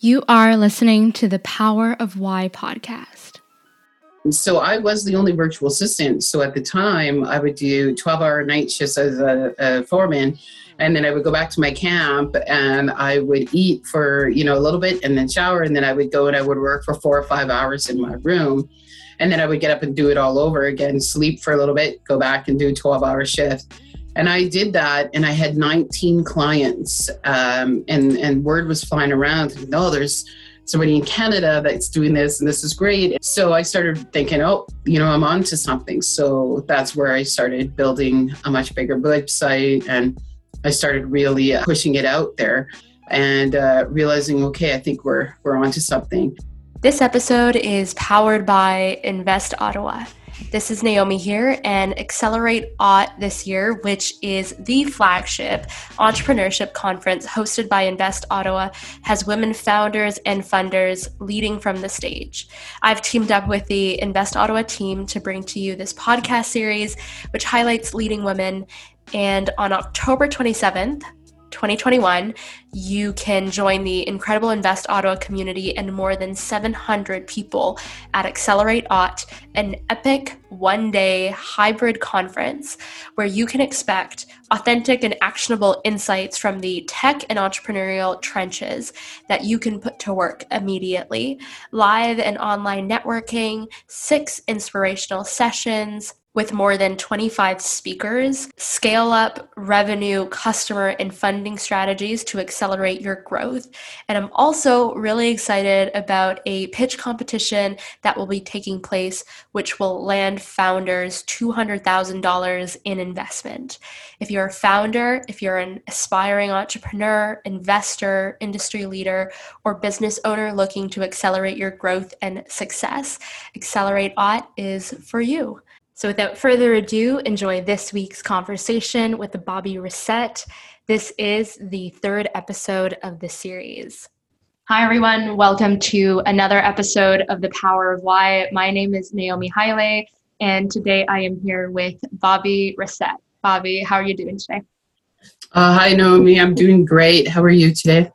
You are listening to the Power of Why podcast. So I was the only virtual assistant. So at the time, I would do 12 hour night shifts as a, a foreman. And then I would go back to my camp and I would eat for, you know, a little bit and then shower. And then I would go and I would work for four or five hours in my room. And then I would get up and do it all over again, sleep for a little bit, go back and do 12 hour shift. And I did that, and I had 19 clients, um, and and word was flying around. No, there's somebody in Canada that's doing this, and this is great. So I started thinking, oh, you know, I'm on to something. So that's where I started building a much bigger website, and I started really uh, pushing it out there, and uh, realizing, okay, I think we're we're onto something. This episode is powered by Invest Ottawa. This is Naomi here, and Accelerate Ott this year, which is the flagship entrepreneurship conference hosted by Invest Ottawa, has women founders and funders leading from the stage. I've teamed up with the Invest Ottawa team to bring to you this podcast series, which highlights leading women. And on October 27th, 2021, you can join the incredible Invest Ottawa community and more than 700 people at Accelerate Ott, an epic one day hybrid conference where you can expect authentic and actionable insights from the tech and entrepreneurial trenches that you can put to work immediately. Live and online networking, six inspirational sessions, with more than 25 speakers, scale up revenue, customer, and funding strategies to accelerate your growth. And I'm also really excited about a pitch competition that will be taking place, which will land founders $200,000 in investment. If you're a founder, if you're an aspiring entrepreneur, investor, industry leader, or business owner looking to accelerate your growth and success, Accelerate Ott is for you. So, without further ado, enjoy this week's conversation with Bobby Racette. This is the third episode of the series. Hi, everyone. Welcome to another episode of The Power of Why. My name is Naomi Haile, and today I am here with Bobby Racette. Bobby, how are you doing today? Uh, hi, Naomi. I'm doing great. How are you today?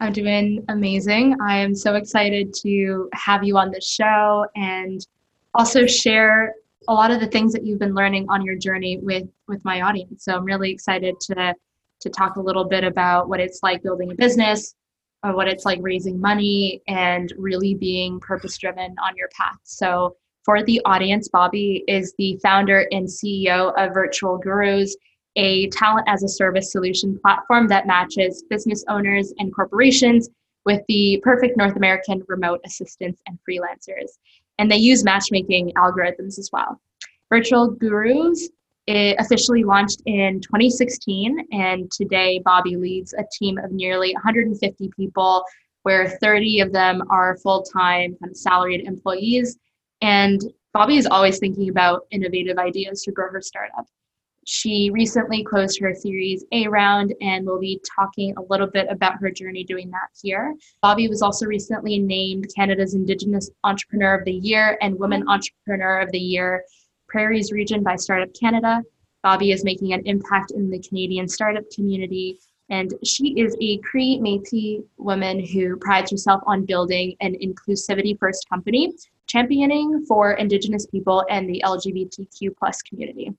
I'm doing amazing. I am so excited to have you on the show and also share a lot of the things that you've been learning on your journey with with my audience. So I'm really excited to to talk a little bit about what it's like building a business, or what it's like raising money, and really being purpose driven on your path. So for the audience, Bobby is the founder and CEO of Virtual Gurus, a talent as a service solution platform that matches business owners and corporations with the perfect North American remote assistants and freelancers and they use matchmaking algorithms as well. Virtual Gurus it officially launched in 2016, and today Bobby leads a team of nearly 150 people, where 30 of them are full-time kind of salaried employees. And Bobby is always thinking about innovative ideas to grow her startup. She recently closed her Series A round and we'll be talking a little bit about her journey doing that here. Bobby was also recently named Canada's Indigenous Entrepreneur of the Year and Women Entrepreneur of the Year, Prairies Region by Startup Canada. Bobby is making an impact in the Canadian startup community, and she is a Cree Métis woman who prides herself on building an inclusivity first company, championing for Indigenous people and the LGBTQ plus community.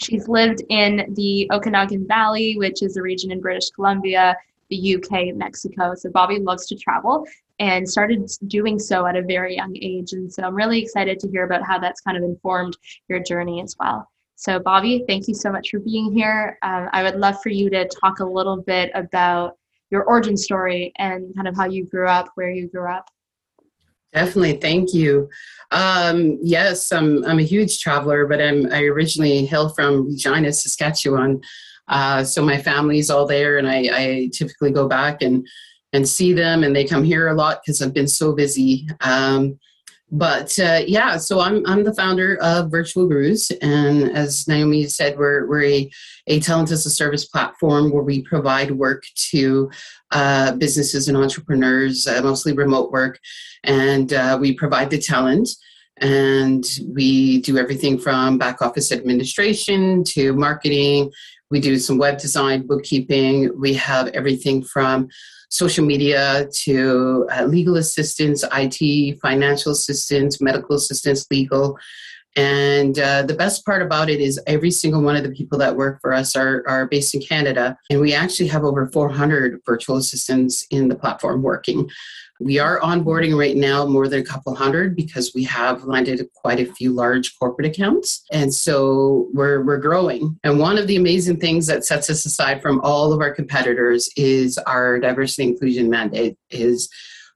She's lived in the Okanagan Valley, which is a region in British Columbia, the UK, Mexico. So Bobby loves to travel and started doing so at a very young age. And so I'm really excited to hear about how that's kind of informed your journey as well. So, Bobby, thank you so much for being here. Um, I would love for you to talk a little bit about your origin story and kind of how you grew up, where you grew up. Definitely, thank you. Um, yes, I'm I'm a huge traveler, but I'm I originally hail from Regina, Saskatchewan. Uh, so my family's all there, and I, I, typically go back and and see them, and they come here a lot because I've been so busy. Um, but uh, yeah, so I'm I'm the founder of Virtual Gurus, and as Naomi said, we're we're a, a talent as a service platform where we provide work to uh, businesses and entrepreneurs, uh, mostly remote work, and uh, we provide the talent. And we do everything from back office administration to marketing. We do some web design, bookkeeping. We have everything from social media to uh, legal assistance, IT, financial assistance, medical assistance, legal. And uh, the best part about it is every single one of the people that work for us are, are based in Canada. And we actually have over 400 virtual assistants in the platform working. We are onboarding right now more than a couple hundred because we have landed quite a few large corporate accounts. And so we're, we're growing. And one of the amazing things that sets us aside from all of our competitors is our diversity inclusion mandate is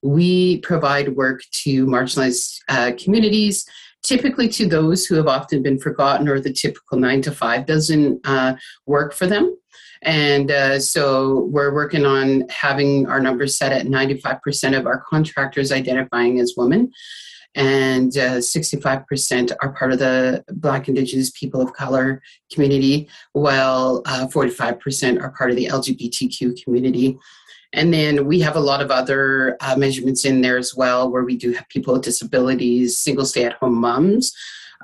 we provide work to marginalized uh, communities typically to those who have often been forgotten or the typical nine to five doesn't uh, work for them. And uh, so we're working on having our numbers set at 95% of our contractors identifying as women. And uh, 65% are part of the Black, Indigenous, people of color community, while 45% uh, are part of the LGBTQ community. And then we have a lot of other uh, measurements in there as well, where we do have people with disabilities, single stay at home moms.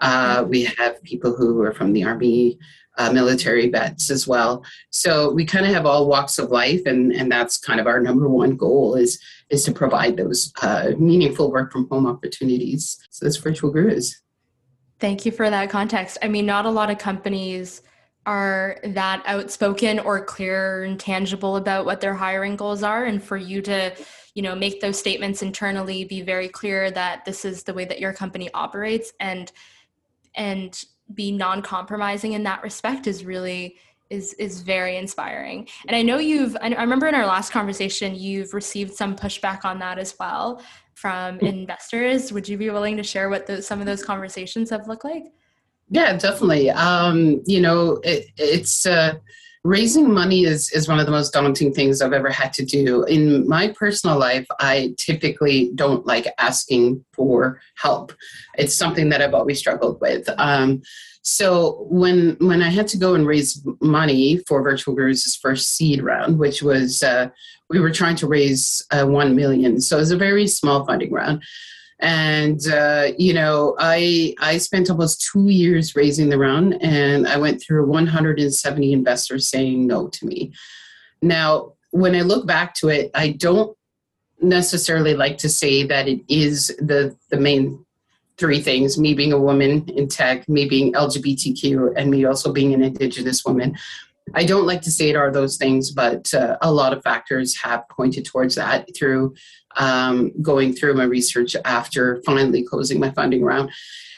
Uh, we have people who are from the Army, uh, military vets as well. So we kind of have all walks of life, and, and that's kind of our number one goal is, is to provide those uh, meaningful work from home opportunities. So that's Virtual Gurus. Thank you for that context. I mean, not a lot of companies are that outspoken or clear and tangible about what their hiring goals are and for you to you know make those statements internally be very clear that this is the way that your company operates and and be non-compromising in that respect is really is is very inspiring and i know you've i remember in our last conversation you've received some pushback on that as well from mm. investors would you be willing to share what those, some of those conversations have looked like yeah, definitely. Um, you know, it, it's uh, raising money is is one of the most daunting things I've ever had to do. In my personal life, I typically don't like asking for help. It's something that I've always struggled with. Um, so when when I had to go and raise money for Virtual Gurus' first seed round, which was uh, we were trying to raise uh, one million, so it was a very small funding round and uh, you know i i spent almost two years raising the round and i went through 170 investors saying no to me. Now when i look back to it i don't necessarily like to say that it is the the main three things me being a woman in tech me being lgbtq and me also being an indigenous woman I don't like to say it are those things, but uh, a lot of factors have pointed towards that through um, going through my research after finally closing my funding round.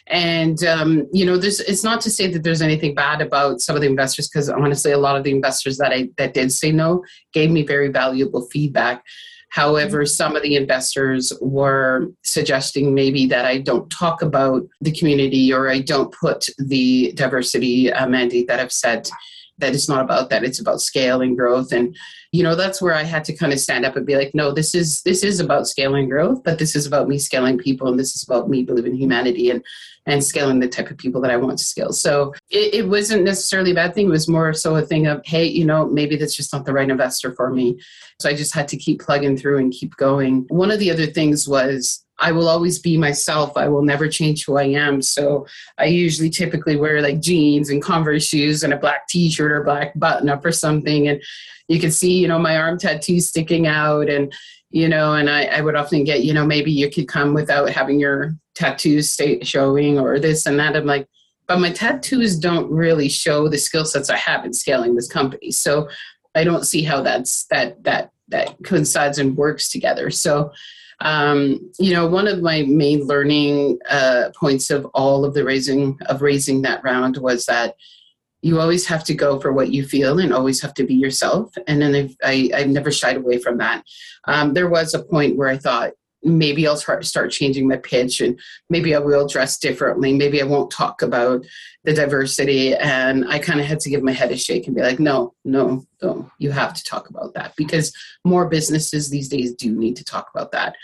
And um, you know, there's it's not to say that there's anything bad about some of the investors because honestly, a lot of the investors that I that did say no gave me very valuable feedback. However, mm-hmm. some of the investors were suggesting maybe that I don't talk about the community or I don't put the diversity uh, mandate that I've set that it's not about that it's about scale and growth. And you know that's where i had to kind of stand up and be like no this is this is about scaling growth but this is about me scaling people and this is about me believing in humanity and and scaling the type of people that i want to scale. So it, it wasn't necessarily a bad thing it was more so a thing of hey you know maybe that's just not the right investor for me. So i just had to keep plugging through and keep going. One of the other things was I will always be myself. I will never change who I am. So I usually typically wear like jeans and Converse shoes and a black t-shirt or black button up or something. And you can see, you know, my arm tattoo sticking out and, you know, and I, I would often get, you know, maybe you could come without having your tattoos showing or this and that. I'm like, but my tattoos don't really show the skill sets I have in scaling this company. So I don't see how that's that that that coincides and works together. So um, you know, one of my main learning uh, points of all of the raising of raising that round was that you always have to go for what you feel and always have to be yourself. And then I've, I, I've never shied away from that. Um, there was a point where I thought, maybe I'll start changing my pitch and maybe I will dress differently. Maybe I won't talk about the diversity. And I kind of had to give my head a shake and be like, no, no, no, you have to talk about that because more businesses these days do need to talk about that.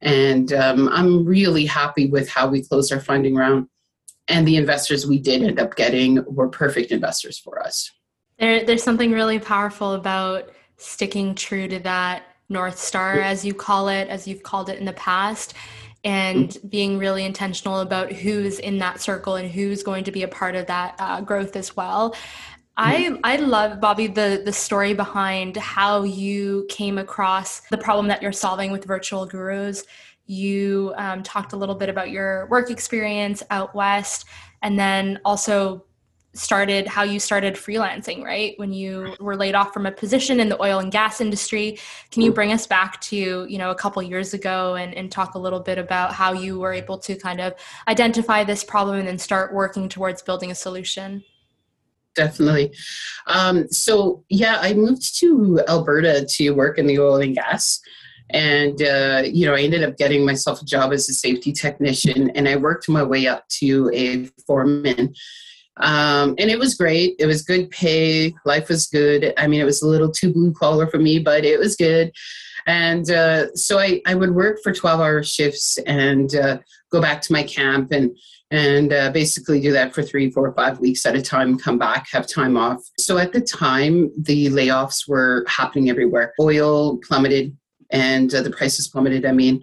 And um, I'm really happy with how we closed our funding round. And the investors we did end up getting were perfect investors for us. There, there's something really powerful about sticking true to that North Star, as you call it, as you've called it in the past, and being really intentional about who's in that circle and who's going to be a part of that uh, growth as well. I I love Bobby the the story behind how you came across the problem that you're solving with virtual gurus. You um, talked a little bit about your work experience out west, and then also started how you started freelancing, right? When you were laid off from a position in the oil and gas industry. Can you bring us back to, you know, a couple years ago and, and talk a little bit about how you were able to kind of identify this problem and then start working towards building a solution? Definitely. Um, so yeah, I moved to Alberta to work in the oil and gas and uh, you know i ended up getting myself a job as a safety technician and i worked my way up to a foreman um, and it was great. It was good pay. Life was good. I mean, it was a little too blue collar for me, but it was good. And uh, so I, I would work for 12 hour shifts and uh, go back to my camp and and uh, basically do that for three, four, five weeks at a time, come back, have time off. So at the time, the layoffs were happening everywhere. Oil plummeted and uh, the prices plummeted, I mean.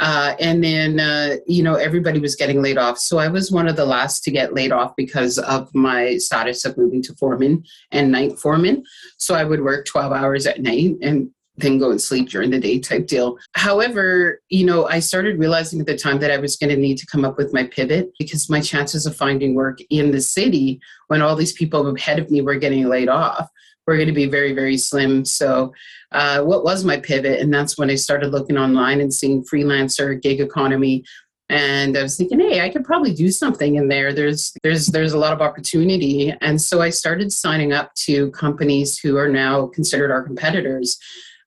Uh, and then, uh, you know, everybody was getting laid off. So I was one of the last to get laid off because of my status of moving to foreman and night foreman. So I would work 12 hours at night and then go and sleep during the day type deal. However, you know, I started realizing at the time that I was going to need to come up with my pivot because my chances of finding work in the city when all these people ahead of me were getting laid off were going to be very, very slim. So uh, what was my pivot? And that's when I started looking online and seeing freelancer, gig economy. And I was thinking, hey, I could probably do something in there. There's there's there's a lot of opportunity. And so I started signing up to companies who are now considered our competitors.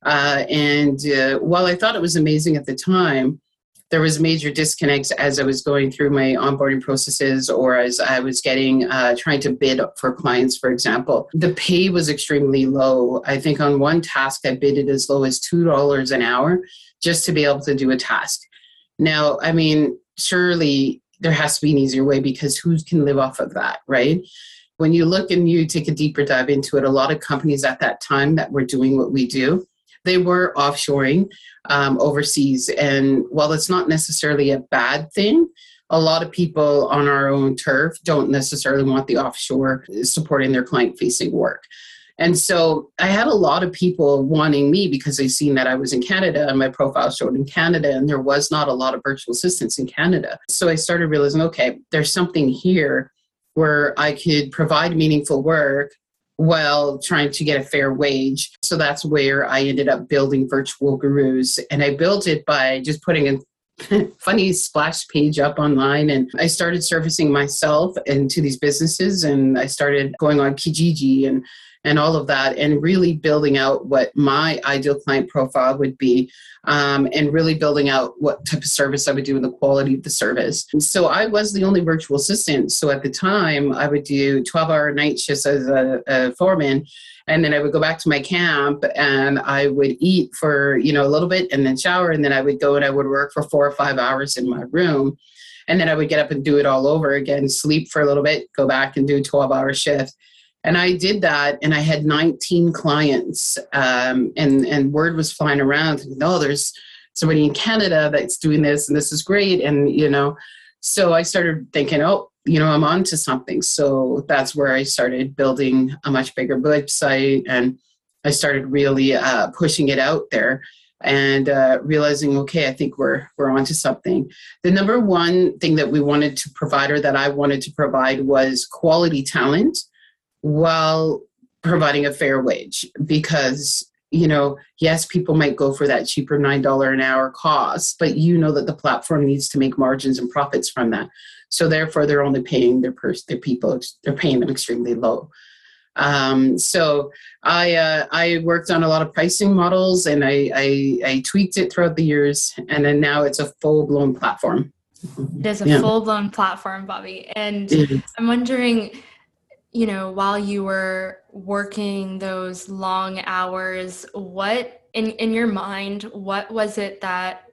Uh, and uh, while I thought it was amazing at the time, there was major disconnects as I was going through my onboarding processes or as I was getting uh, trying to bid for clients, for example. The pay was extremely low. I think on one task I bidded as low as two dollars an hour just to be able to do a task. Now, I mean, surely there has to be an easier way because who can live off of that, right? When you look and you take a deeper dive into it, a lot of companies at that time that were doing what we do, they were offshoring um, overseas. And while it's not necessarily a bad thing, a lot of people on our own turf don't necessarily want the offshore supporting their client facing work. And so I had a lot of people wanting me because they seen that I was in Canada and my profile showed in Canada and there was not a lot of virtual assistants in Canada. So I started realizing, okay, there's something here where I could provide meaningful work while trying to get a fair wage. So that's where I ended up building Virtual Gurus. And I built it by just putting a funny splash page up online and I started servicing myself into these businesses and I started going on Kijiji and and all of that, and really building out what my ideal client profile would be, um, and really building out what type of service I would do and the quality of the service. And so I was the only virtual assistant. So at the time, I would do 12 hour night shifts as a, a foreman and then I would go back to my camp and I would eat for you know a little bit and then shower and then I would go and I would work for four or five hours in my room and then I would get up and do it all over again sleep for a little bit go back and do a 12 hour shift and I did that, and I had 19 clients, um, and and word was flying around. No, oh, there's somebody in Canada that's doing this, and this is great. And you know, so I started thinking, oh, you know, I'm on to something. So that's where I started building a much bigger website, and I started really uh, pushing it out there and uh, realizing, okay, I think we're we're onto something. The number one thing that we wanted to provide, or that I wanted to provide, was quality talent while providing a fair wage because you know yes people might go for that cheaper nine dollar an hour cost but you know that the platform needs to make margins and profits from that so therefore they're only paying their pers- their people they're paying them extremely low um, so I uh, I worked on a lot of pricing models and I, I, I tweaked it throughout the years and then now it's a full blown platform. It is a yeah. full blown platform, Bobby. And I'm wondering you know, while you were working those long hours, what in in your mind, what was it that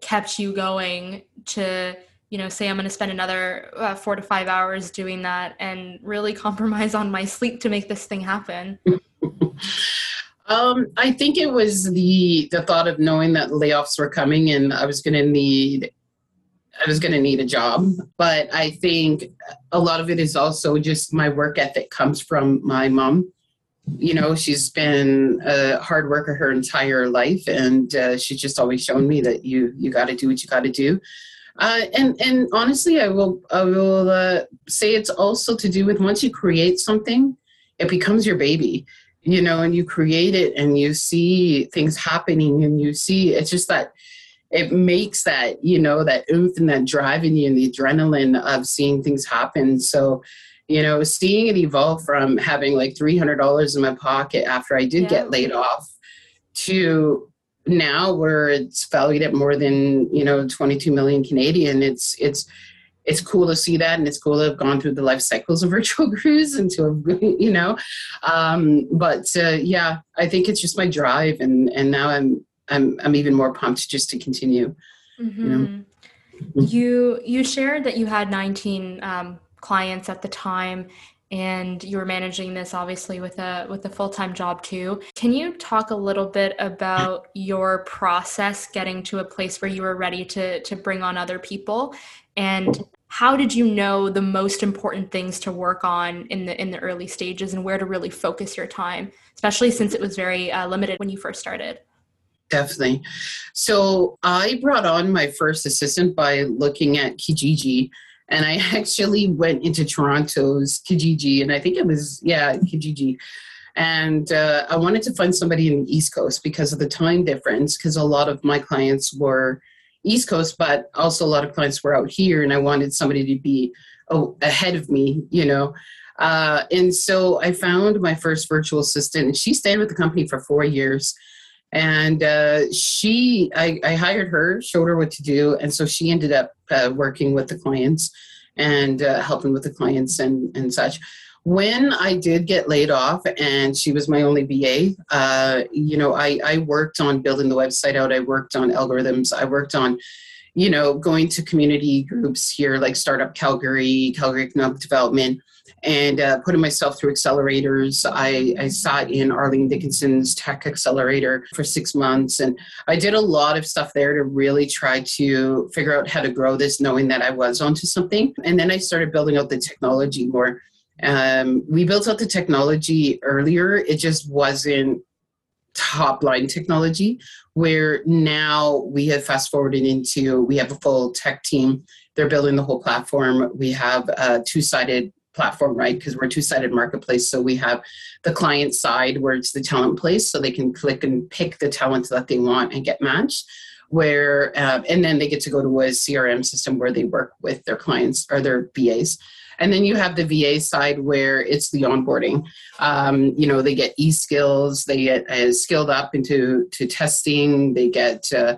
kept you going to, you know, say I'm going to spend another uh, 4 to 5 hours doing that and really compromise on my sleep to make this thing happen? um, I think it was the the thought of knowing that layoffs were coming and I was going to need I was going to need a job. But I think a lot of it is also just my work ethic comes from my mom. You know, she's been a hard worker her entire life, and uh, she's just always shown me that you you got to do what you got to do. Uh, and and honestly, I will I will uh, say it's also to do with once you create something, it becomes your baby, you know, and you create it and you see things happening and you see it's just that it makes that you know that oomph and that drive in you and the adrenaline of seeing things happen so you know seeing it evolve from having like $300 in my pocket after i did yeah. get laid off to now where it's valued at more than you know 22 million canadian it's it's it's cool to see that and it's cool to have gone through the life cycles of virtual gurus and to have you know um, but uh, yeah i think it's just my drive and and now i'm I'm I'm even more pumped just to continue. Mm-hmm. You know. Mm-hmm. You you shared that you had 19 um, clients at the time, and you were managing this obviously with a with a full time job too. Can you talk a little bit about your process getting to a place where you were ready to to bring on other people, and how did you know the most important things to work on in the in the early stages and where to really focus your time, especially since it was very uh, limited when you first started? Definitely. So I brought on my first assistant by looking at Kijiji. And I actually went into Toronto's Kijiji, and I think it was, yeah, Kijiji. And uh, I wanted to find somebody in the East Coast because of the time difference, because a lot of my clients were East Coast, but also a lot of clients were out here, and I wanted somebody to be oh, ahead of me, you know. Uh, and so I found my first virtual assistant, and she stayed with the company for four years and uh, she I, I, hired her showed her what to do and so she ended up uh, working with the clients and uh, helping with the clients and, and such. When i did get laid off and she was my only VA uh, you know I, I worked on building the website out i worked on algorithms i worked on you know going to community groups here like startup calgary calgary economic development and uh, putting myself through accelerators. I, I sat in Arlene Dickinson's tech accelerator for six months, and I did a lot of stuff there to really try to figure out how to grow this, knowing that I was onto something. And then I started building out the technology more. Um, we built out the technology earlier, it just wasn't top line technology where now we have fast forwarded into we have a full tech team they're building the whole platform we have a two-sided platform, right? Because we're a two-sided marketplace. So we have the client side where it's the talent place, so they can click and pick the talent that they want and get matched. Where uh, and then they get to go to a CRM system where they work with their clients or their VAs. And then you have the VA side where it's the onboarding. Um, you know, they get e skills, they get uh, skilled up into to testing, they get uh,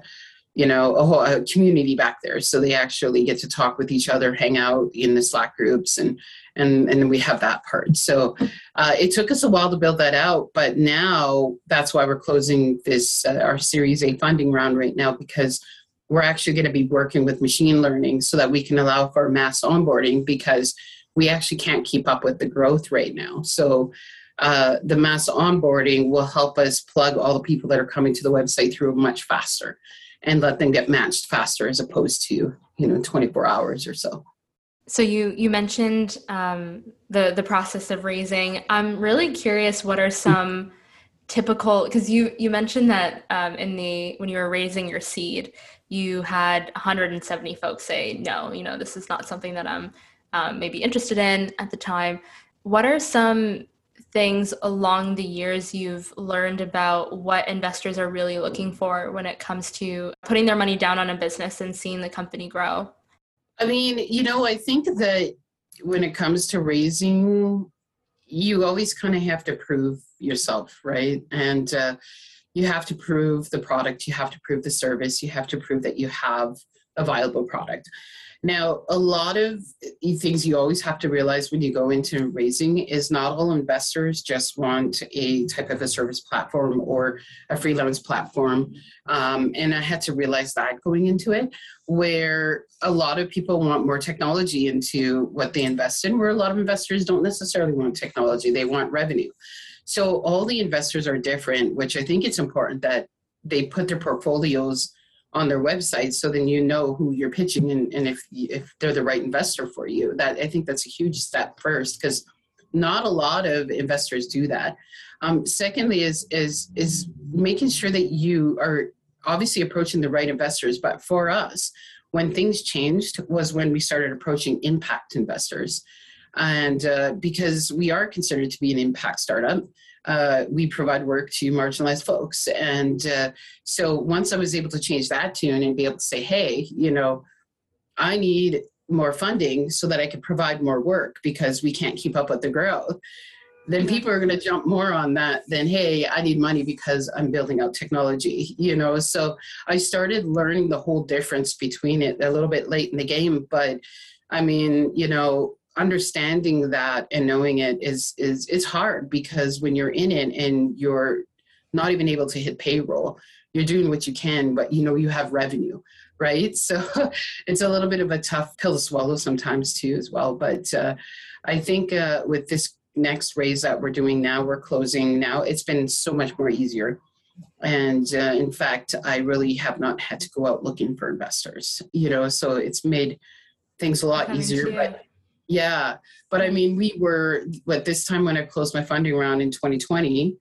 you know a whole a community back there. So they actually get to talk with each other hang out in the slack groups and and and we have that part. So uh, it took us a while to build that out but now that's why we're closing this uh, our series a funding round right now because we're actually going to be working with machine learning so that we can allow for mass onboarding because we actually can't keep up with the growth right now. So uh, the mass onboarding will help us plug all the people that are coming to the website through much faster and let them get matched faster as opposed to you know 24 hours or so. So you you mentioned um, the the process of raising. I'm really curious what are some typical because you you mentioned that um, in the when you were raising your seed you had 170 folks say no you know this is not something that i'm um, maybe interested in at the time. What are some things along the years you've learned about what investors are really looking for when it comes to putting their money down on a business and seeing the company grow? I mean, you know, I think that when it comes to raising, you always kind of have to prove yourself, right? And uh, you have to prove the product, you have to prove the service, you have to prove that you have a viable product. Now, a lot of things you always have to realize when you go into raising is not all investors just want a type of a service platform or a freelance platform. Um, and I had to realize that going into it, where a lot of people want more technology into what they invest in, where a lot of investors don't necessarily want technology, they want revenue. So all the investors are different, which I think it's important that they put their portfolios on their website so then you know who you're pitching and, and if if they're the right investor for you. That i think that's a huge step first because not a lot of investors do that. Um, secondly is is is making sure that you are obviously approaching the right investors but for us when things changed was when we started approaching impact investors. And uh, because we are considered to be an impact startup uh, we provide work to marginalized folks. And uh, so once I was able to change that tune and be able to say, hey, you know, I need more funding so that I can provide more work because we can't keep up with the growth, then mm-hmm. people are going to jump more on that than, hey, I need money because I'm building out technology, you know. So I started learning the whole difference between it a little bit late in the game. But I mean, you know, understanding that and knowing it is is it's hard because when you're in it and you're not even able to hit payroll you're doing what you can but you know you have revenue right? So it's a little bit of a tough pill to swallow sometimes too as well but uh, i think uh, with this next raise that we're doing now we're closing now it's been so much more easier. And uh, in fact i really have not had to go out looking for investors you know so it's made things a lot easier but yeah, but I mean, we were at this time when I closed my funding round in 2020,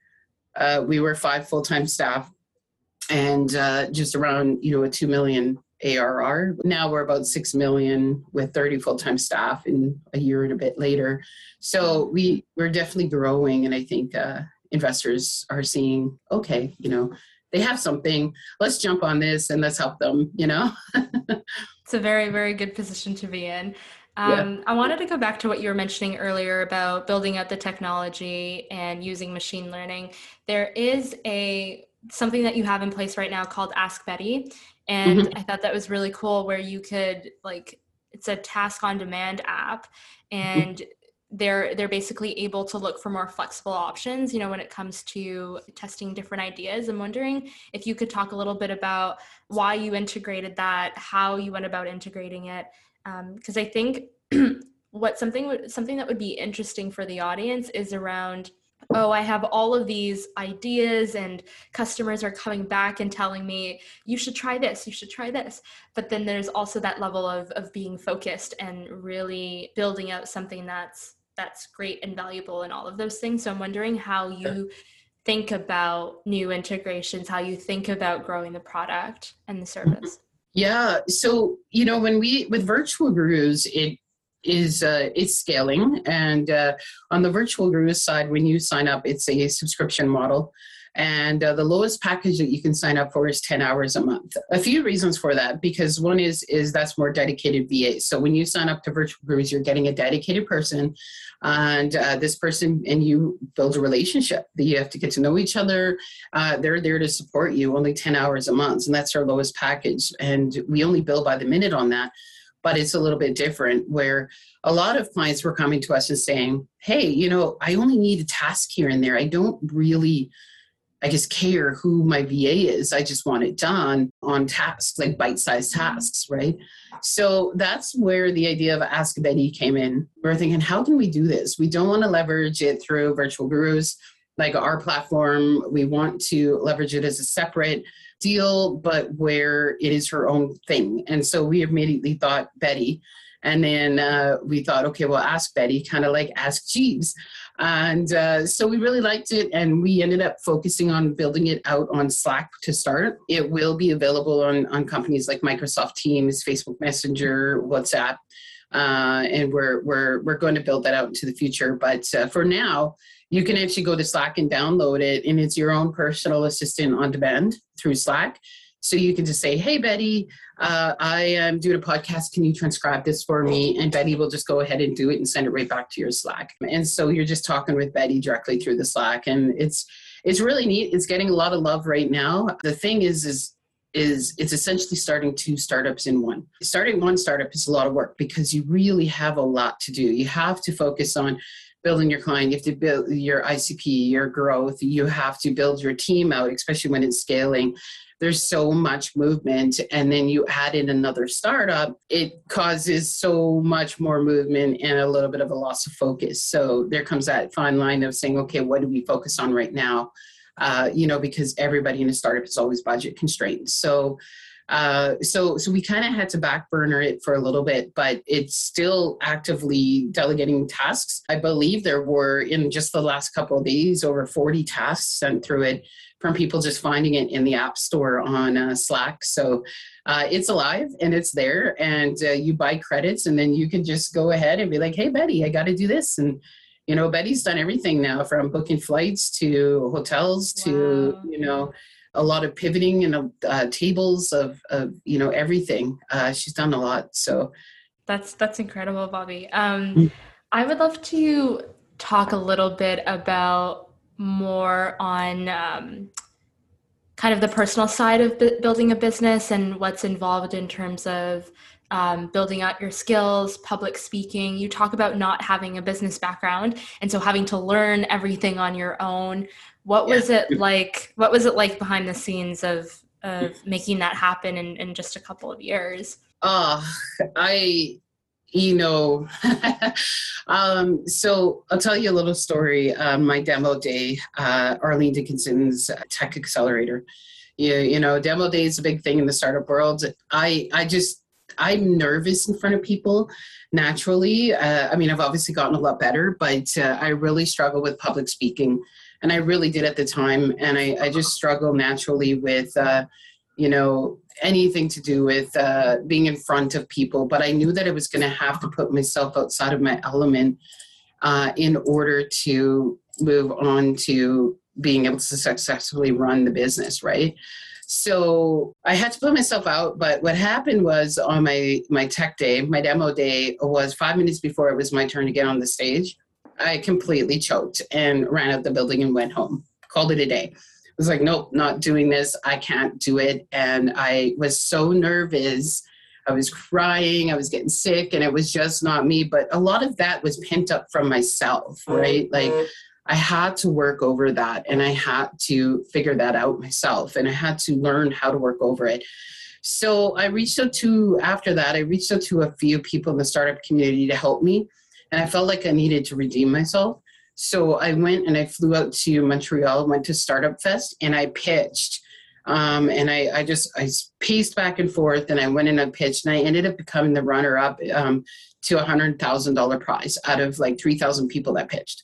uh, we were five full time staff and uh, just around you know a two million ARR. Now we're about six million with 30 full time staff in a year and a bit later. So we we're definitely growing, and I think uh, investors are seeing okay, you know. They have something. Let's jump on this and let's help them. You know, it's a very, very good position to be in. Um, yeah. I wanted to go back to what you were mentioning earlier about building out the technology and using machine learning. There is a something that you have in place right now called Ask Betty, and mm-hmm. I thought that was really cool. Where you could like, it's a task on demand app, mm-hmm. and mm-hmm. they're they're basically able to look for more flexible options. You know, when it comes to testing different ideas. I'm wondering if you could talk a little bit about why you integrated that, how you went about integrating it because um, I think what something something that would be interesting for the audience is around oh i have all of these ideas and customers are coming back and telling me you should try this you should try this. But then there's also that level of of being focused and really building out something that's that's great and valuable and all of those things. So i'm wondering how you think about new integrations how you think about growing the product and the service yeah. So, you know, when we, with virtual gurus, it is uh, it's scaling and uh, on the virtual guru side when you sign up it's a subscription model and uh, the lowest package that you can sign up for is 10 hours a month. A few reasons for that because one is is that's more dedicated va so when you sign up to virtual gurus you're getting a dedicated person and uh, this person and you build a relationship that you have to get to know each other. Uh, they're there to support you only 10 hours a month and that's our lowest package. And we only bill by the minute on that but it's a little bit different where a lot of clients were coming to us and saying hey you know i only need a task here and there. I don't really I just care who my VA is. I just want it done on tasks, like bite-sized tasks, right? So that's where the idea of Ask Betty came in. We're thinking, how can we do this? We don't want to leverage it through virtual gurus like our platform. We want to leverage it as a separate deal, but where it is her own thing. And so we immediately thought Betty. And then uh, we thought, okay, well, ask Betty, kind of like ask Jeeves. And uh, so we really liked it, and we ended up focusing on building it out on Slack to start. It will be available on, on companies like Microsoft Teams, Facebook Messenger, WhatsApp. Uh, and we're, we're, we're going to build that out into the future. But uh, for now, you can actually go to Slack and download it, and it's your own personal assistant on demand through Slack. So you can just say, "Hey, Betty, uh, I am doing a podcast. Can you transcribe this for me?" And Betty will just go ahead and do it and send it right back to your Slack. And so you're just talking with Betty directly through the Slack, and it's it's really neat. It's getting a lot of love right now. The thing is, is is it's essentially starting two startups in one. Starting one startup is a lot of work because you really have a lot to do. You have to focus on building your client, you have to build your ICP, your growth, you have to build your team out, especially when it's scaling. There's so much movement and then you add in another startup it causes so much more movement and a little bit of a loss of focus. So there comes that fine line of saying okay what do we focus on right now? Uh, you know because everybody in a startup is always budget constrained. So Uh, so so we kind of had to back burner it for a little bit, but it's still actively delegating tasks. I believe there were in just the last couple of days over 40 tasks sent through it from people just finding it in the app store on uh, Slack. So uh, it's alive and it's there, and uh, you buy credits, and then you can just go ahead and be like, "Hey, Betty, I got to do this," and you know, Betty's done everything now from booking flights to hotels to wow. you know a lot of pivoting and uh, tables of, of you know everything. Uh, she's done a lot. So that's that's incredible, Bobby. Um, mm. I would love to talk a little bit about more on um, kind of the personal side of b- building a business and what's involved in terms of um, building out your skills, public speaking. You talk about not having a business background, and so having to learn everything on your own. What was it like? What was it like behind the scenes of of making that happen in, in just a couple of years? Uh, I, you know, um, so I'll tell you a little story. Um, my demo day, uh, Arlene Dickinson's Tech Accelerator. You, you know, demo day is a big thing in the startup world. I, I just, I'm nervous in front of people naturally. Uh, I mean, I've obviously gotten a lot better, but uh, I really struggle with public speaking and I really did at the time. And I, I just struggle naturally with, uh, you know, anything to do with uh, being in front of people. But I knew that I was going to have to put myself outside of my element uh, in order to move on to being able to successfully run the business, right? So I had to put myself out. But what happened was on my my tech day, my demo day was five minutes before it was my turn to get on the stage. I completely choked and ran out of the building and went home. Called it a day. I was like, nope, not doing this. I can't do it. And I was so nervous. I was crying. I was getting sick, and it was just not me. But a lot of that was pent up from myself, mm-hmm. right? Like I had to work over that and I had to figure that out myself and I had to learn how to work over it. So I reached out to, after that, I reached out to a few people in the startup community to help me and I felt like I needed to redeem myself. So I went and I flew out to Montreal, went to Startup Fest, and I pitched. Um, and I, I just I paced back and forth, and I went and I pitched, and I ended up becoming the runner-up um, to a hundred thousand dollar prize out of like three thousand people that pitched.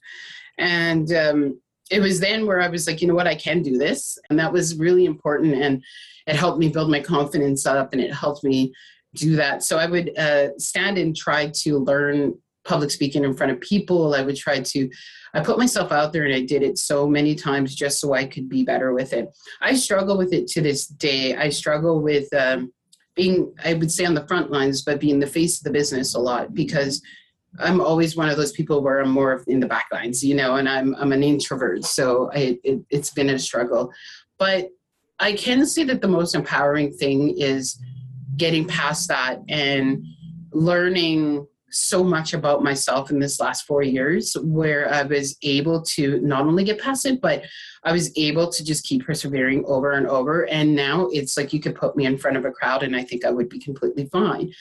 And um, it was then where I was like, you know what, I can do this, and that was really important, and it helped me build my confidence up, and it helped me do that. So I would uh, stand and try to learn public speaking in front of people. I would try to, I put myself out there and I did it so many times just so I could be better with it. I struggle with it to this day. I struggle with um, being, I would say on the front lines, but being the face of the business a lot because I'm always one of those people where I'm more in the back lines, you know, and I'm, I'm an introvert. So I, it, it's been a struggle. But I can say that the most empowering thing is getting past that and learning so much about myself in this last four years where I was able to not only get past it, but I was able to just keep persevering over and over. And now it's like you could put me in front of a crowd and I think I would be completely fine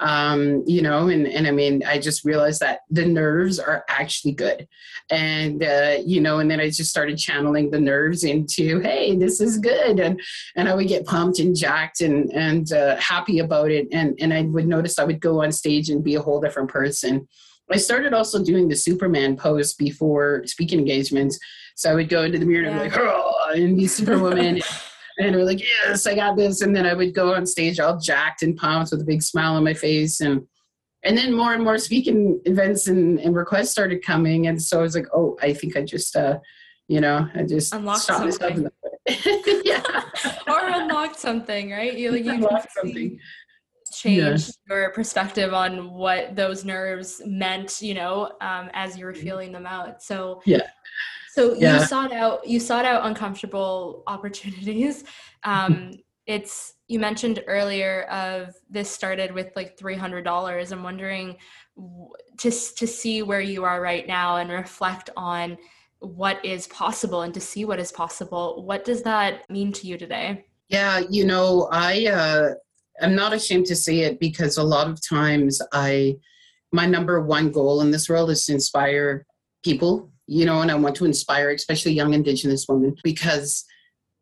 um, you know, and, and I mean, I just realized that the nerves are actually good. And, uh, you know, and then I just started channeling the nerves into, hey, this is good. And, and I would get pumped and jacked and, and uh, happy about it. And, and I would notice I would go on stage and be a whole different person. I started also doing the Superman pose before speaking engagements. So I would go into the mirror and be like, oh, and be Superwoman. and we're like, yes, I got this. And then I would go on stage all jacked and pumped with a big smile on my face. And and then more and more speaking events and, and requests started coming. And so I was like, oh, I think I just uh, you know, I just unlocked something. yeah. or unlocked something, right? You like you unlocked something. Change yeah. your perspective on what those nerves meant, you know, um, as you were mm-hmm. feeling them out. So yeah, so yeah. you sought out you sought out uncomfortable opportunities. Um, it's you mentioned earlier of this started with like three hundred dollars. I'm wondering to to see where you are right now and reflect on what is possible and to see what is possible. What does that mean to you today? Yeah, you know, I uh, I'm not ashamed to say it because a lot of times I my number one goal in this world is to inspire people you know, and I want to inspire, especially young Indigenous women, because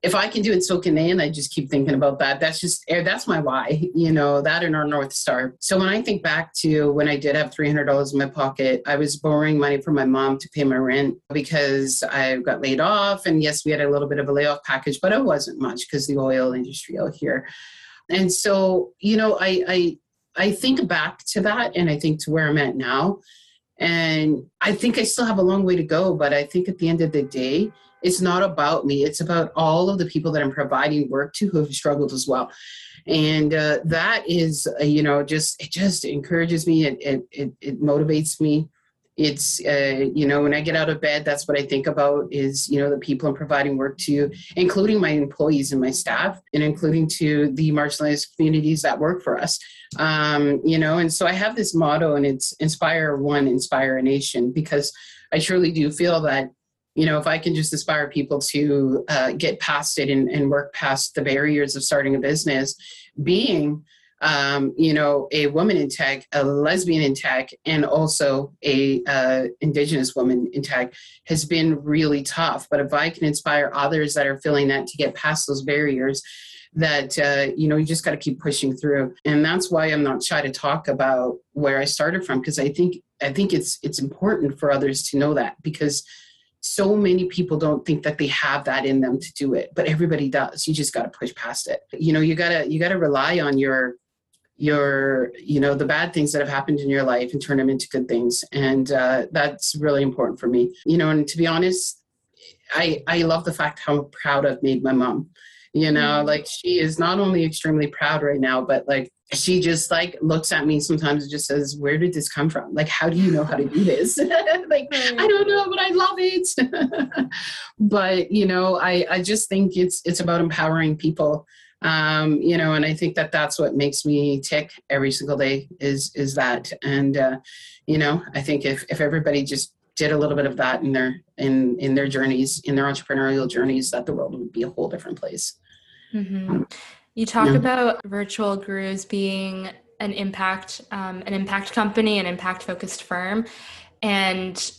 if I can do it, so can they. And I just keep thinking about that. That's just, eh, that's my why, you know, that and our North Star. So when I think back to when I did have $300 in my pocket, I was borrowing money from my mom to pay my rent because I got laid off. And yes, we had a little bit of a layoff package, but it wasn't much because the oil industry out here. And so, you know, I, I, I think back to that and I think to where I'm at now. And I think I still have a long way to go, but I think at the end of the day, it's not about me. It's about all of the people that I'm providing work to who have struggled as well. And uh, that is, uh, you know, just, it just encourages me. It, it, it, it motivates me it's uh, you know when i get out of bed that's what i think about is you know the people i'm providing work to including my employees and my staff and including to the marginalized communities that work for us. Um, you know and so i have this motto and it's inspire one inspire a nation because i truly do feel that you know if i can just inspire people to uh, get past it and, and work past the barriers of starting a business being um, you know, a woman in tech, a lesbian in tech, and also a uh, indigenous woman in tech has been really tough. But if I can inspire others that are feeling that to get past those barriers, that uh, you know you just got to keep pushing through, and that's why I'm not shy to talk about where I started from because I think I think it's it's important for others to know that because so many people don't think that they have that in them to do it but everybody does. You just got to push past it. You know you got to you got to rely on your your you know the bad things that have happened in your life and turn them into good things. And uh, that's really important for me. You know and to be honest i i love the fact how proud i've made my mom. You know mm-hmm. like she is not only extremely proud right now but like she just like looks at me sometimes and just says where did this come from? Like how do you know how to do this? Like i don't know but i love it. But you know i i just think it's it's about empowering people um, you know, and I think that that's what makes me tick every single day is is that. And uh, you know, I think if if everybody just did a little bit of that in their in in their journeys, in their entrepreneurial journeys, that the world would be a whole different place. Mm-hmm. You talk yeah. about virtual gurus being an impact um, an impact company, an impact focused firm, and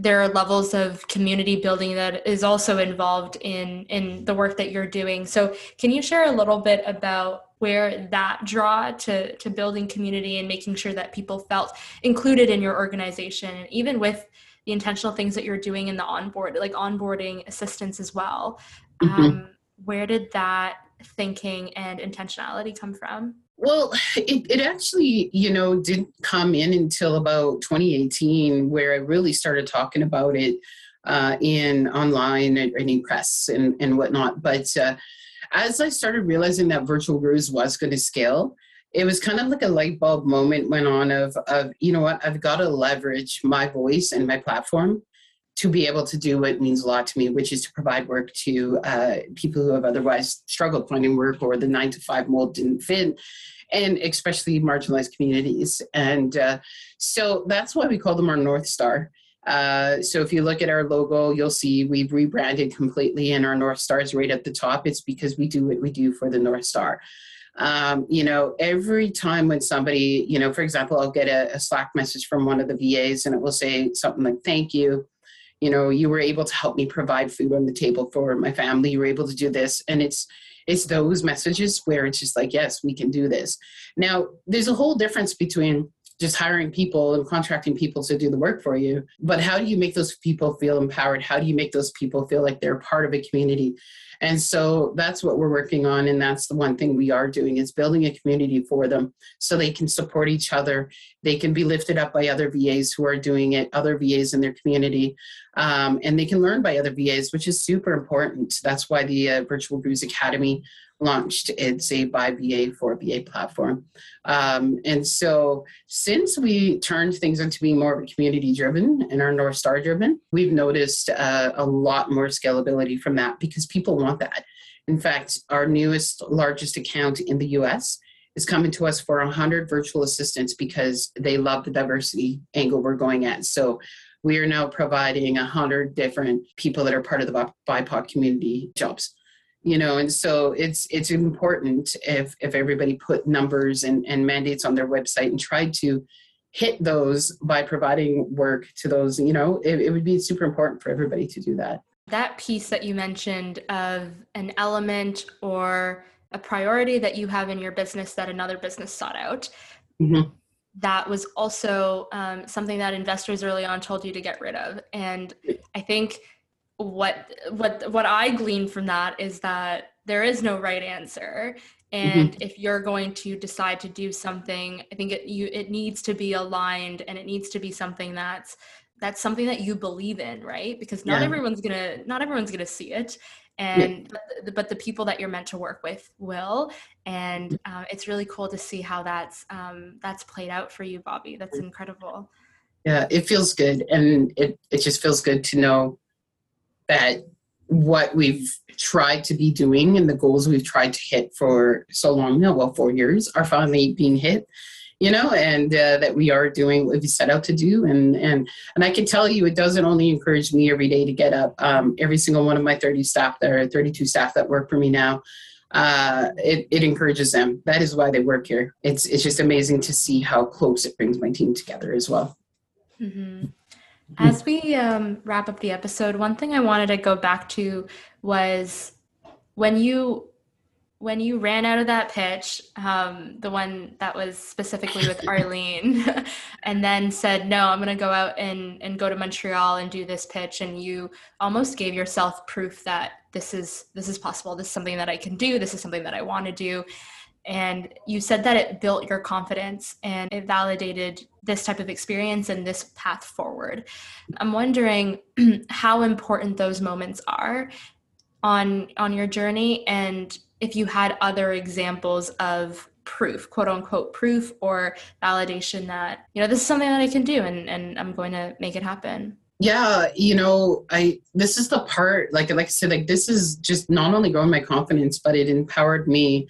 there are levels of community building that is also involved in in the work that you're doing so can you share a little bit about where that draw to to building community and making sure that people felt included in your organization even with the intentional things that you're doing in the onboard like onboarding assistance as well mm-hmm. um, where did that thinking and intentionality come from well, it, it actually, you know, didn't come in until about 2018, where I really started talking about it uh, in online and, in press and, and whatnot. But uh, as I started realizing that virtual gurus was going to scale, it was kind of like a light bulb moment went on of, of you know what, I've got to leverage my voice and my platform to be able to do what means a lot to me, which is to provide work to uh, people who have otherwise struggled finding work or the nine to five mold didn't fit, and especially marginalized communities. And uh, so that's why we call them our North Star. Uh, so if you look at our logo, you'll see we've rebranded completely, and our North Star is right at the top. It's because we do what we do for the North Star. Um, you know, every time when somebody, you know, for example, I'll get a, a Slack message from one of the VAs, and it will say something like, "Thank you." You know you were able to help me provide food on the table for my family you were able to do this. And it's it's those messages where it's just like yes we can do this. Now there's a whole difference between just hiring people and contracting people to do the work for you but how do you make those people feel empowered? How do you make those people feel like they're part of a community and so that's what we're working on and that's the one thing we are doing is building a community for them so they can support each other they can be lifted up by other vas who are doing it other vas in their community um, and they can learn by other vas which is super important that's why the uh, virtual gurus academy launched. It's a by VA for VA platform. Um, and so since we turned things into being more of a community driven and our North Star driven, we've noticed uh, a lot more scalability from that because people want that. In fact, our newest, largest account in the US is coming to us for 100 virtual assistants because they love the diversity angle we're going at. So we are now providing 100 different people that are part of the BIPOC community jobs you know and so it's it's important if if everybody put numbers and, and mandates on their website and tried to hit those by providing work to those you know it, it would be super important for everybody to do that that piece that you mentioned of an element or a priority that you have in your business that another business sought out. Mm-hmm. That was also um, something that investors early on told you to get rid of. And I think what what what I gleaned from that is that there is no right answer. And mm-hmm. if you're going to decide to do something, I think it you it needs to be aligned and it needs to be something that's that's something that you believe in right? Because not yeah. everyone's gonna not everyone's gonna see it and yeah. but, the, but, the, people that you're meant to work with will and uh, it's really cool to see how that's um, that's played out for you bobby. That's incredible. Yeah it feels good and it, it just feels good to know that what we've tried to be doing and the goals we've tried to hit for so long now well four years are finally being hit you know, and uh, that we are doing what we set out to do. And and and I can tell you, it doesn't only encourage me every day to get up. Um, every single one of my 30 staff, there are 32 staff that work for me now. Uh, it, it encourages them. That is why they work here. It's it's just amazing to see how close it brings my team together as well. Mm-hmm. As we um, wrap up the episode, one thing I wanted to go back to was when you when you ran out of that pitch, um, the one that was specifically with Arlene, and then said, "No, I'm going to go out and and go to Montreal and do this pitch," and you almost gave yourself proof that this is this is possible. This is something that I can do. This is something that I want to do. And you said that it built your confidence and it validated this type of experience and this path forward. I'm wondering how important those moments are on on your journey and if you had other examples of proof, quote unquote proof or validation that, you know, this is something that I can do and, and I'm going to make it happen. Yeah, you know, I this is the part like like I said, like this is just not only growing my confidence, but it empowered me.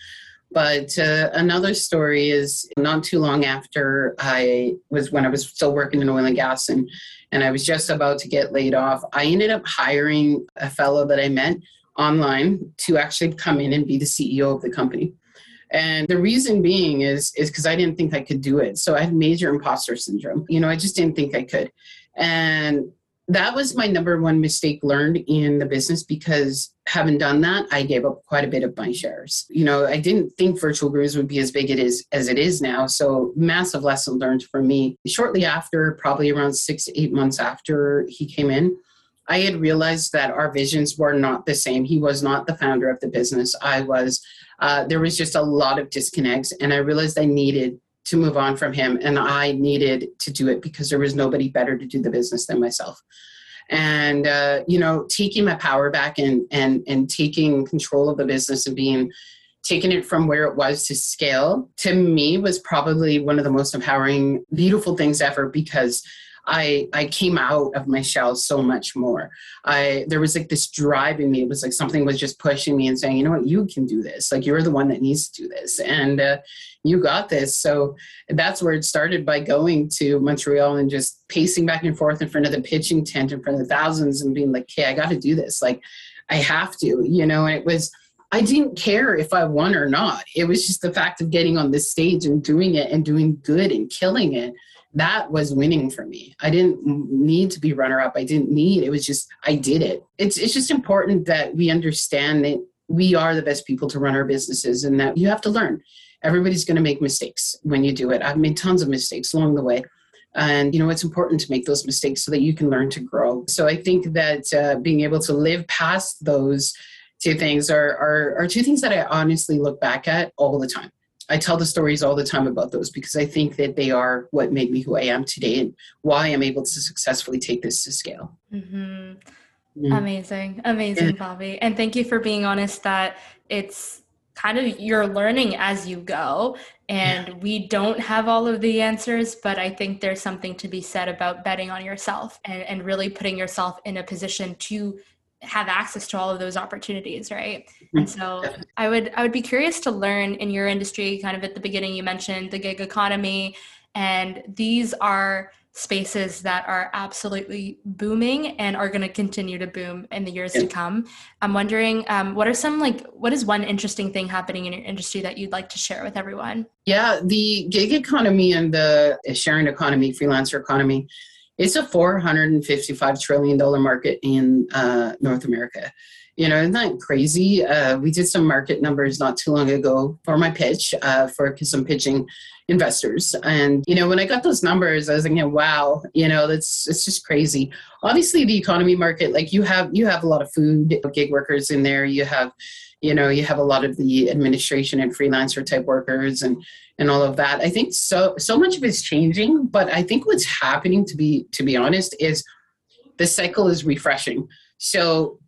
But uh, another story is not too long after I was when I was still working in oil and gas and and I was just about to get laid off. I ended up hiring a fellow that I met online to actually come in and be the CEO of the company. And the reason being is is because I didn't think I could do it. So I had major imposter syndrome. You know, I just didn't think I could. And that was my number one mistake learned in the business because having done that, I gave up quite a bit of my shares. You know, I didn't think virtual gurus would be as big it is as it is now. So massive lesson learned for me. Shortly after, probably around six to eight months after he came in, I had realized that our visions were not the same. He was not the founder of the business. I was. Uh, there was just a lot of disconnects, and I realized I needed to move on from him, and I needed to do it because there was nobody better to do the business than myself. And uh, you know, taking my power back and and and taking control of the business and being taking it from where it was to scale to me was probably one of the most empowering beautiful things ever because I I came out of my shell so much more. I there was like this drive in me. It was like something was just pushing me and saying, you know what, you can do this. Like you're the one that needs to do this, and uh, you got this. So that's where it started by going to Montreal and just pacing back and forth in front of the pitching tent in front of the thousands and being like, hey, I got to do this. Like I have to, you know. And it was. I didn't care if I won or not. It was just the fact of getting on this stage and doing it and doing good and killing it that was winning for me. I didn't need to be runner up. I didn't need it was just I did it. It's it's just important that we understand that we are the best people to run our businesses and that you have to learn. Everybody's going to make mistakes when you do it. I've made tons of mistakes along the way. And you know it's important to make those mistakes so that you can learn to grow. So I think that uh, being able to live past those two things are, are are two things that I honestly look back at all the time I tell the stories all the time about those because I think that they are what made me who I am today and why I'm able to successfully take this to scale. Mm-hmm. Mm. Amazing, amazing, yeah. Bobby. And thank you for being honest that it's kind of you're learning as you go and yeah. we don't have all of the answers but i think there's something to be said about betting on yourself and, and really putting yourself in a position to have access to all of those opportunities right? Mm-hmm. and so i would i would be curious to learn in your industry kind of at the beginning you mentioned the gig economy and these are spaces that are absolutely booming and are going to continue to boom in the years to come. I'm wondering um, what are some like what is one interesting thing happening in your industry that you'd like to share with everyone? Yeah the gig economy and the sharing economy freelancer economy it's a 455 trillion dollar market in uh, North America. You know, isn't that crazy? Uh, we did some market numbers not too long ago for my pitch uh, for because I'm pitching investors. And you know, when I got those numbers, I was thinking, wow, you know, that's it's just crazy. Obviously, the economy market, like you have you have a lot of food gig workers in there. You have, you know, you have a lot of the administration and freelancer type workers and and all of that. I think so so much of it's changing, but I think what's happening to be to be honest is the cycle is refreshing. So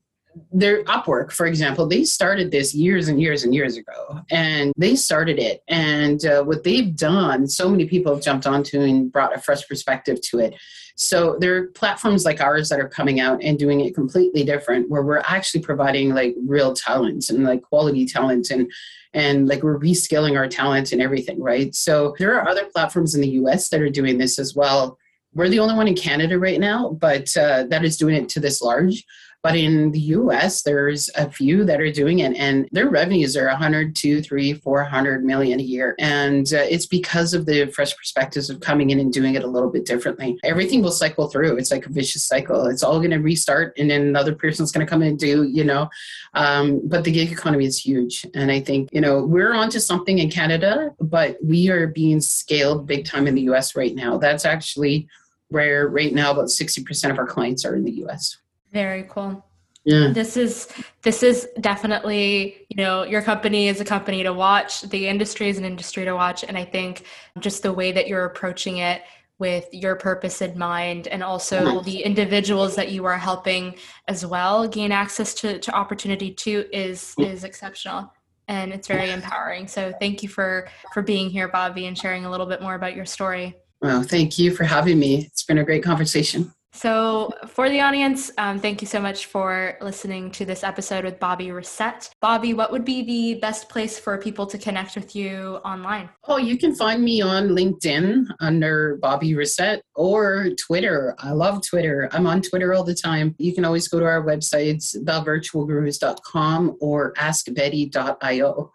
their Upwork, for example, they started this years and years and years ago, and they started it. And uh, what they've done, so many people have jumped onto and brought a fresh perspective to it. So there are platforms like ours that are coming out and doing it completely different, where we're actually providing like real talents and like quality talent and and like we're reskilling our talent and everything, right? So there are other platforms in the U.S. that are doing this as well. We're the only one in Canada right now, but uh, that is doing it to this large. But in the US, there's a few that are doing it, and their revenues are 100, 2, 3, 400 million a year. And uh, it's because of the fresh perspectives of coming in and doing it a little bit differently. Everything will cycle through. It's like a vicious cycle. It's all going to restart, and then another person's going to come in and do, you know. Um, but the gig economy is huge. And I think, you know, we're onto something in Canada, but we are being scaled big time in the US right now. That's actually where right now about 60% of our clients are in the US. Very cool. Yeah. This is this is definitely, you know, your company is a company to watch, the industry is an industry to watch. And I think just the way that you're approaching it with your purpose in mind and also nice. the individuals that you are helping as well gain access to, to opportunity too is mm. is exceptional. And it's very empowering. So thank you for for being here bobby and sharing a little bit more about your story. Well thank you for having me. It's been a great conversation so, for the audience, um, thank you so much for listening to this episode with Bobby Racette. Bobby, what would be the best place for people to connect with you online? Oh, you can find me on LinkedIn under Bobby Racette or Twitter. I love Twitter. I'm on Twitter all the time. You can always go to our websites, thevirtualgurus.com or askbetty.io.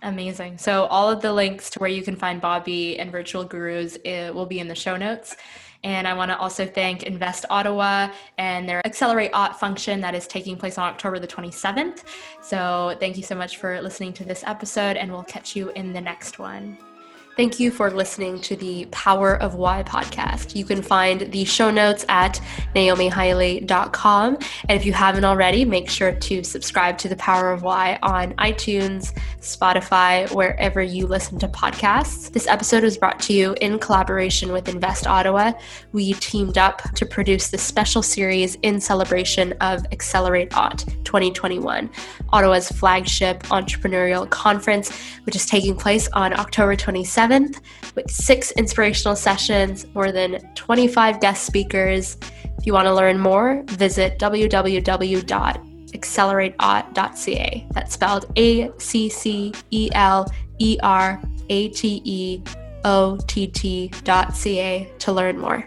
Amazing. So, all of the links to where you can find Bobby and Virtual Gurus eh, will be in the show notes. And I want to also thank Invest Ottawa and their Accelerate Ott function that is taking place on October the 27th. So thank you so much for listening to this episode, and we'll catch you in the next one. Thank you for listening to the Power of Why podcast. You can find the show notes at naomihaile.com. And if you haven't already, make sure to subscribe to the Power of Why on iTunes, Spotify, wherever you listen to podcasts. This episode was brought to you in collaboration with Invest Ottawa. We teamed up to produce this special series in celebration of Accelerate Ott 2021, Ottawa's flagship entrepreneurial conference, which is taking place on October 27th 7th with six inspirational sessions, more than 25 guest speakers. If you want to learn more, visit www.accelerateott.ca. That's spelled A C C E L E R A T E O T T dot C A to learn more.